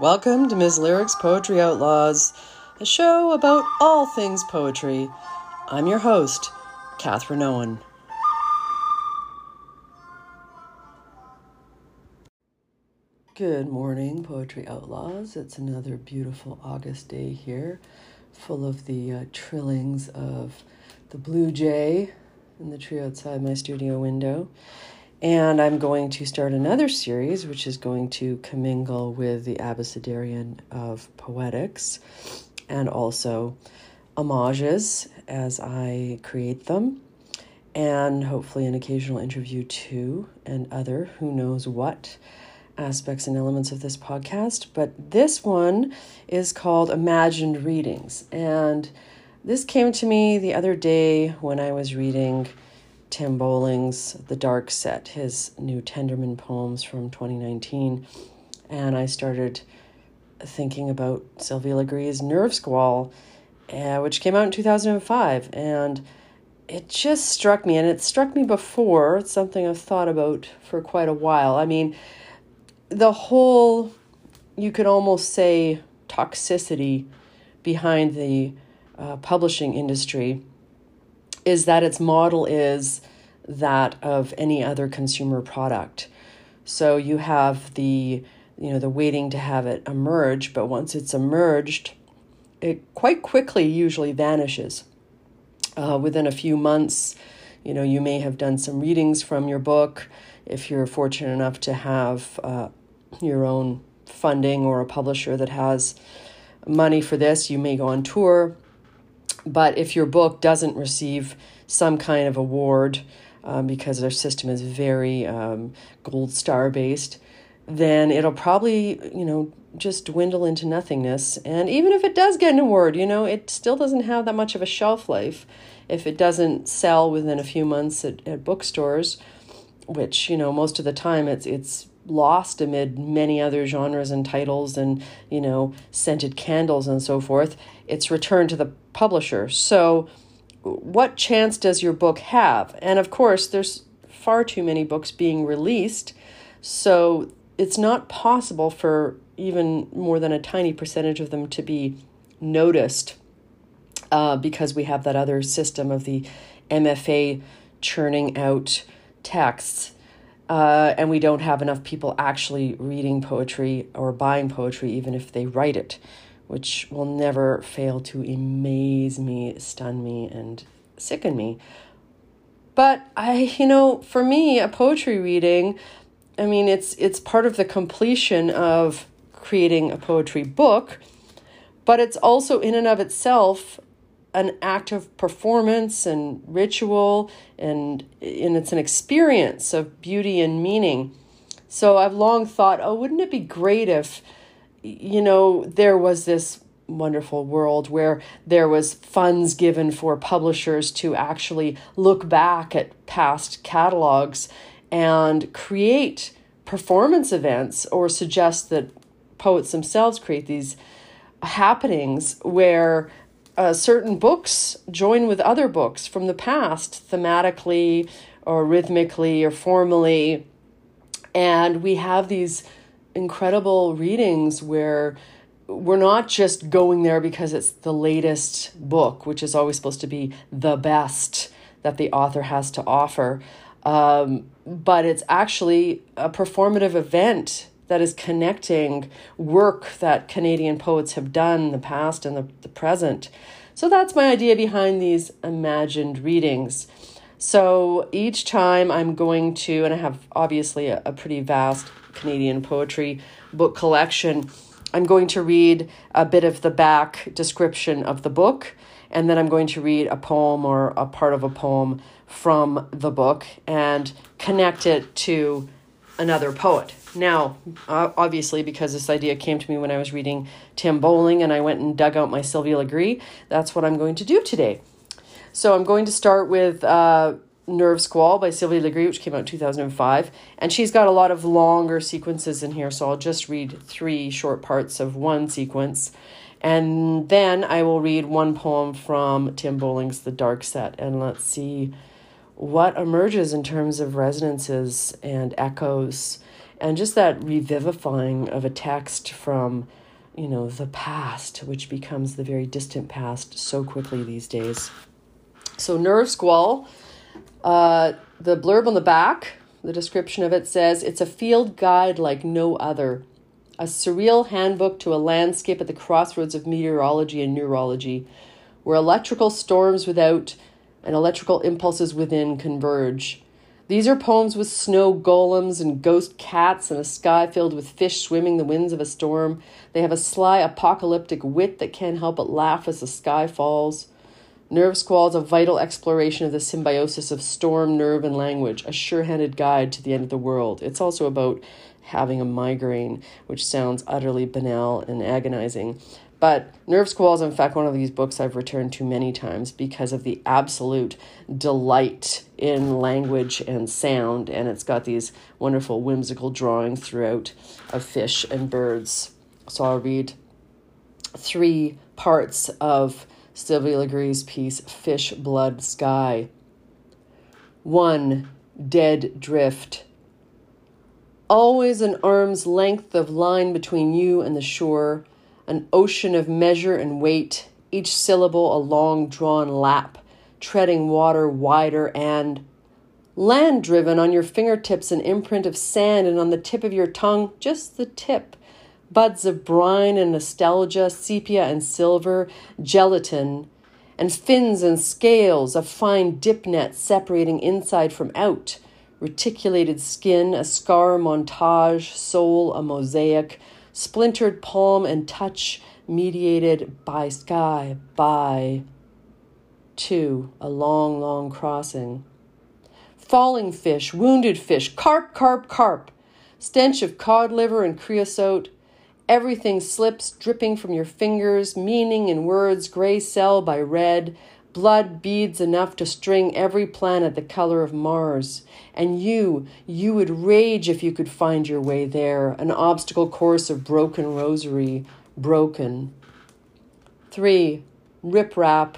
Welcome to Ms. Lyrics Poetry Outlaws, a show about all things poetry. I'm your host, Catherine Owen. Good morning, Poetry Outlaws. It's another beautiful August day here, full of the uh, trillings of the blue jay in the tree outside my studio window. And I'm going to start another series, which is going to commingle with the Abecedarian of Poetics and also homages as I create them, and hopefully an occasional interview too, and other who knows what aspects and elements of this podcast. But this one is called Imagined Readings. And this came to me the other day when I was reading Tim Bowling's The Dark Set, his new Tenderman poems from 2019. And I started thinking about Sylvia Legris's Nerve Squall, uh, which came out in 2005. And it just struck me, and it struck me before. It's something I've thought about for quite a while. I mean, the whole, you could almost say, toxicity behind the uh, publishing industry is that its model is that of any other consumer product. So you have the you know the waiting to have it emerge, but once it's emerged, it quite quickly usually vanishes. Uh, within a few months, you know you may have done some readings from your book. If you're fortunate enough to have uh, your own funding or a publisher that has money for this, you may go on tour but if your book doesn't receive some kind of award, um, because their system is very um, gold star based, then it'll probably, you know, just dwindle into nothingness. And even if it does get an award, you know, it still doesn't have that much of a shelf life. If it doesn't sell within a few months at, at bookstores, which, you know, most of the time it's it's lost amid many other genres and titles and you know scented candles and so forth it's returned to the publisher. So what chance does your book have? And of course there's far too many books being released so it's not possible for even more than a tiny percentage of them to be noticed uh, because we have that other system of the mfa churning out texts uh, and we don't have enough people actually reading poetry or buying poetry, even if they write it, which will never fail to amaze me, stun me, and sicken me. But I, you know, for me, a poetry reading, I mean, it's it's part of the completion of creating a poetry book, but it's also in and of itself an act of performance and ritual and and it's an experience of beauty and meaning so i've long thought oh wouldn't it be great if you know there was this wonderful world where there was funds given for publishers to actually look back at past catalogs and create performance events or suggest that poets themselves create these happenings where uh, certain books join with other books from the past, thematically or rhythmically or formally. And we have these incredible readings where we're not just going there because it's the latest book, which is always supposed to be the best that the author has to offer. Um, but it's actually a performative event that is connecting work that Canadian poets have done the past and the, the present. So that's my idea behind these imagined readings. So each time I'm going to, and I have obviously a, a pretty vast Canadian poetry book collection, I'm going to read a bit of the back description of the book, and then I'm going to read a poem or a part of a poem from the book and connect it to another poet. Now, obviously, because this idea came to me when I was reading Tim Bowling and I went and dug out my Sylvia Legris, that's what I'm going to do today. So I'm going to start with uh, Nerve Squall by Sylvia Legris, which came out in 2005. And she's got a lot of longer sequences in here, so I'll just read three short parts of one sequence. And then I will read one poem from Tim Bowling's The Dark Set. And let's see what emerges in terms of resonances and echoes and just that revivifying of a text from you know the past which becomes the very distant past so quickly these days so nerve squall uh, the blurb on the back the description of it says it's a field guide like no other a surreal handbook to a landscape at the crossroads of meteorology and neurology where electrical storms without and electrical impulses within converge these are poems with snow golems and ghost cats and a sky filled with fish swimming the winds of a storm. They have a sly apocalyptic wit that can't help but laugh as the sky falls. Nerve Squall is a vital exploration of the symbiosis of storm, nerve, and language, a sure handed guide to the end of the world. It's also about having a migraine, which sounds utterly banal and agonizing. But Nerve Squall is, in fact, one of these books I've returned to many times because of the absolute delight in language and sound. And it's got these wonderful, whimsical drawings throughout of fish and birds. So I'll read three parts of Sylvia Legris's piece, Fish, Blood, Sky. One, Dead Drift. Always an arm's length of line between you and the shore an ocean of measure and weight, each syllable a long drawn lap, treading water wider and land driven on your fingertips, an imprint of sand, and on the tip of your tongue, just the tip. Buds of brine and nostalgia, sepia and silver, gelatin, and fins and scales, a fine dip net separating inside from out, reticulated skin, a scar montage, soul, a mosaic, splintered palm and touch mediated by sky, by two, a long, long crossing. Falling fish, wounded fish, carp, carp, carp, stench of cod liver and creosote. Everything slips, dripping from your fingers, meaning in words, gray cell by red, blood beads enough to string every planet the color of Mars. And you, you would rage if you could find your way there, an obstacle course of broken rosary, broken. Three, riprap.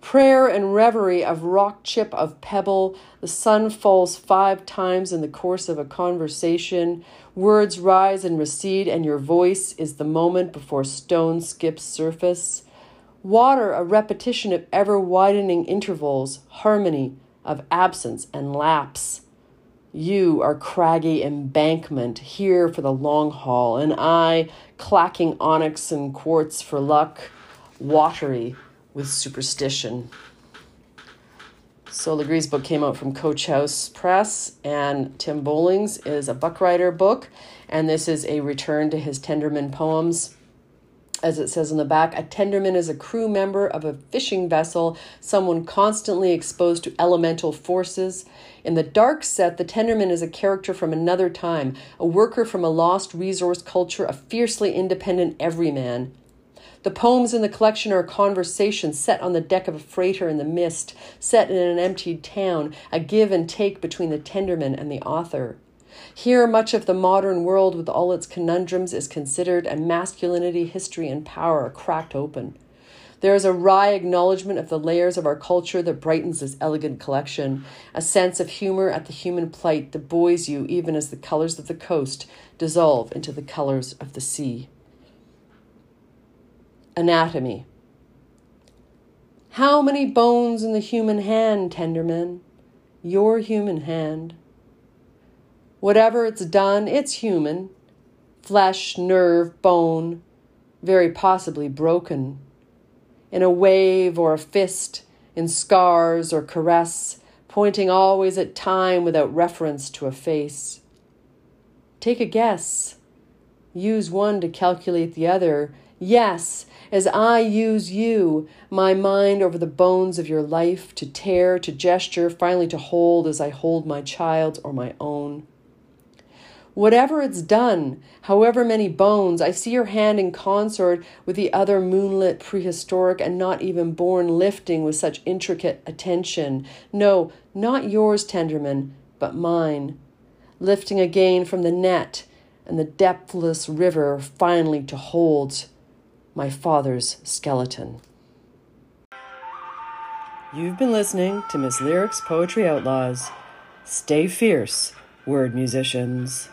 Prayer and reverie of rock chip of pebble. The sun falls five times in the course of a conversation. Words rise and recede, and your voice is the moment before stone skips surface. Water, a repetition of ever widening intervals, harmony of absence and lapse. You are craggy embankment here for the long haul, and I, clacking onyx and quartz for luck, watery with superstition. So Legris's book came out from Coach House Press, and Tim Bowling's is a Buckrider book, and this is a return to his Tenderman poems as it says in the back, a tenderman is a crew member of a fishing vessel, someone constantly exposed to elemental forces. In the dark set, the tenderman is a character from another time, a worker from a lost resource culture, a fiercely independent everyman. The poems in the collection are a conversation set on the deck of a freighter in the mist, set in an emptied town, a give and take between the tenderman and the author. Here, much of the modern world, with all its conundrums, is considered, and masculinity, history, and power are cracked open. There is a wry acknowledgement of the layers of our culture that brightens this elegant collection, a sense of humor at the human plight that buoys you even as the colors of the coast dissolve into the colors of the sea. Anatomy. How many bones in the human hand, Tenderman? Your human hand. Whatever it's done, it's human flesh, nerve, bone, very possibly broken. In a wave or a fist, in scars or caress, pointing always at time without reference to a face. Take a guess. Use one to calculate the other. Yes, as I use you, my mind over the bones of your life, to tear, to gesture, finally to hold as I hold my child's or my own. Whatever it's done, however many bones, I see your hand in concert with the other moonlit prehistoric and not even born lifting with such intricate attention. No, not yours, Tenderman, but mine. Lifting again from the net and the depthless river finally to hold my father's skeleton. You've been listening to Miss Lyric's Poetry Outlaws. Stay fierce, word musicians.